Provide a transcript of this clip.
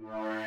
Bye.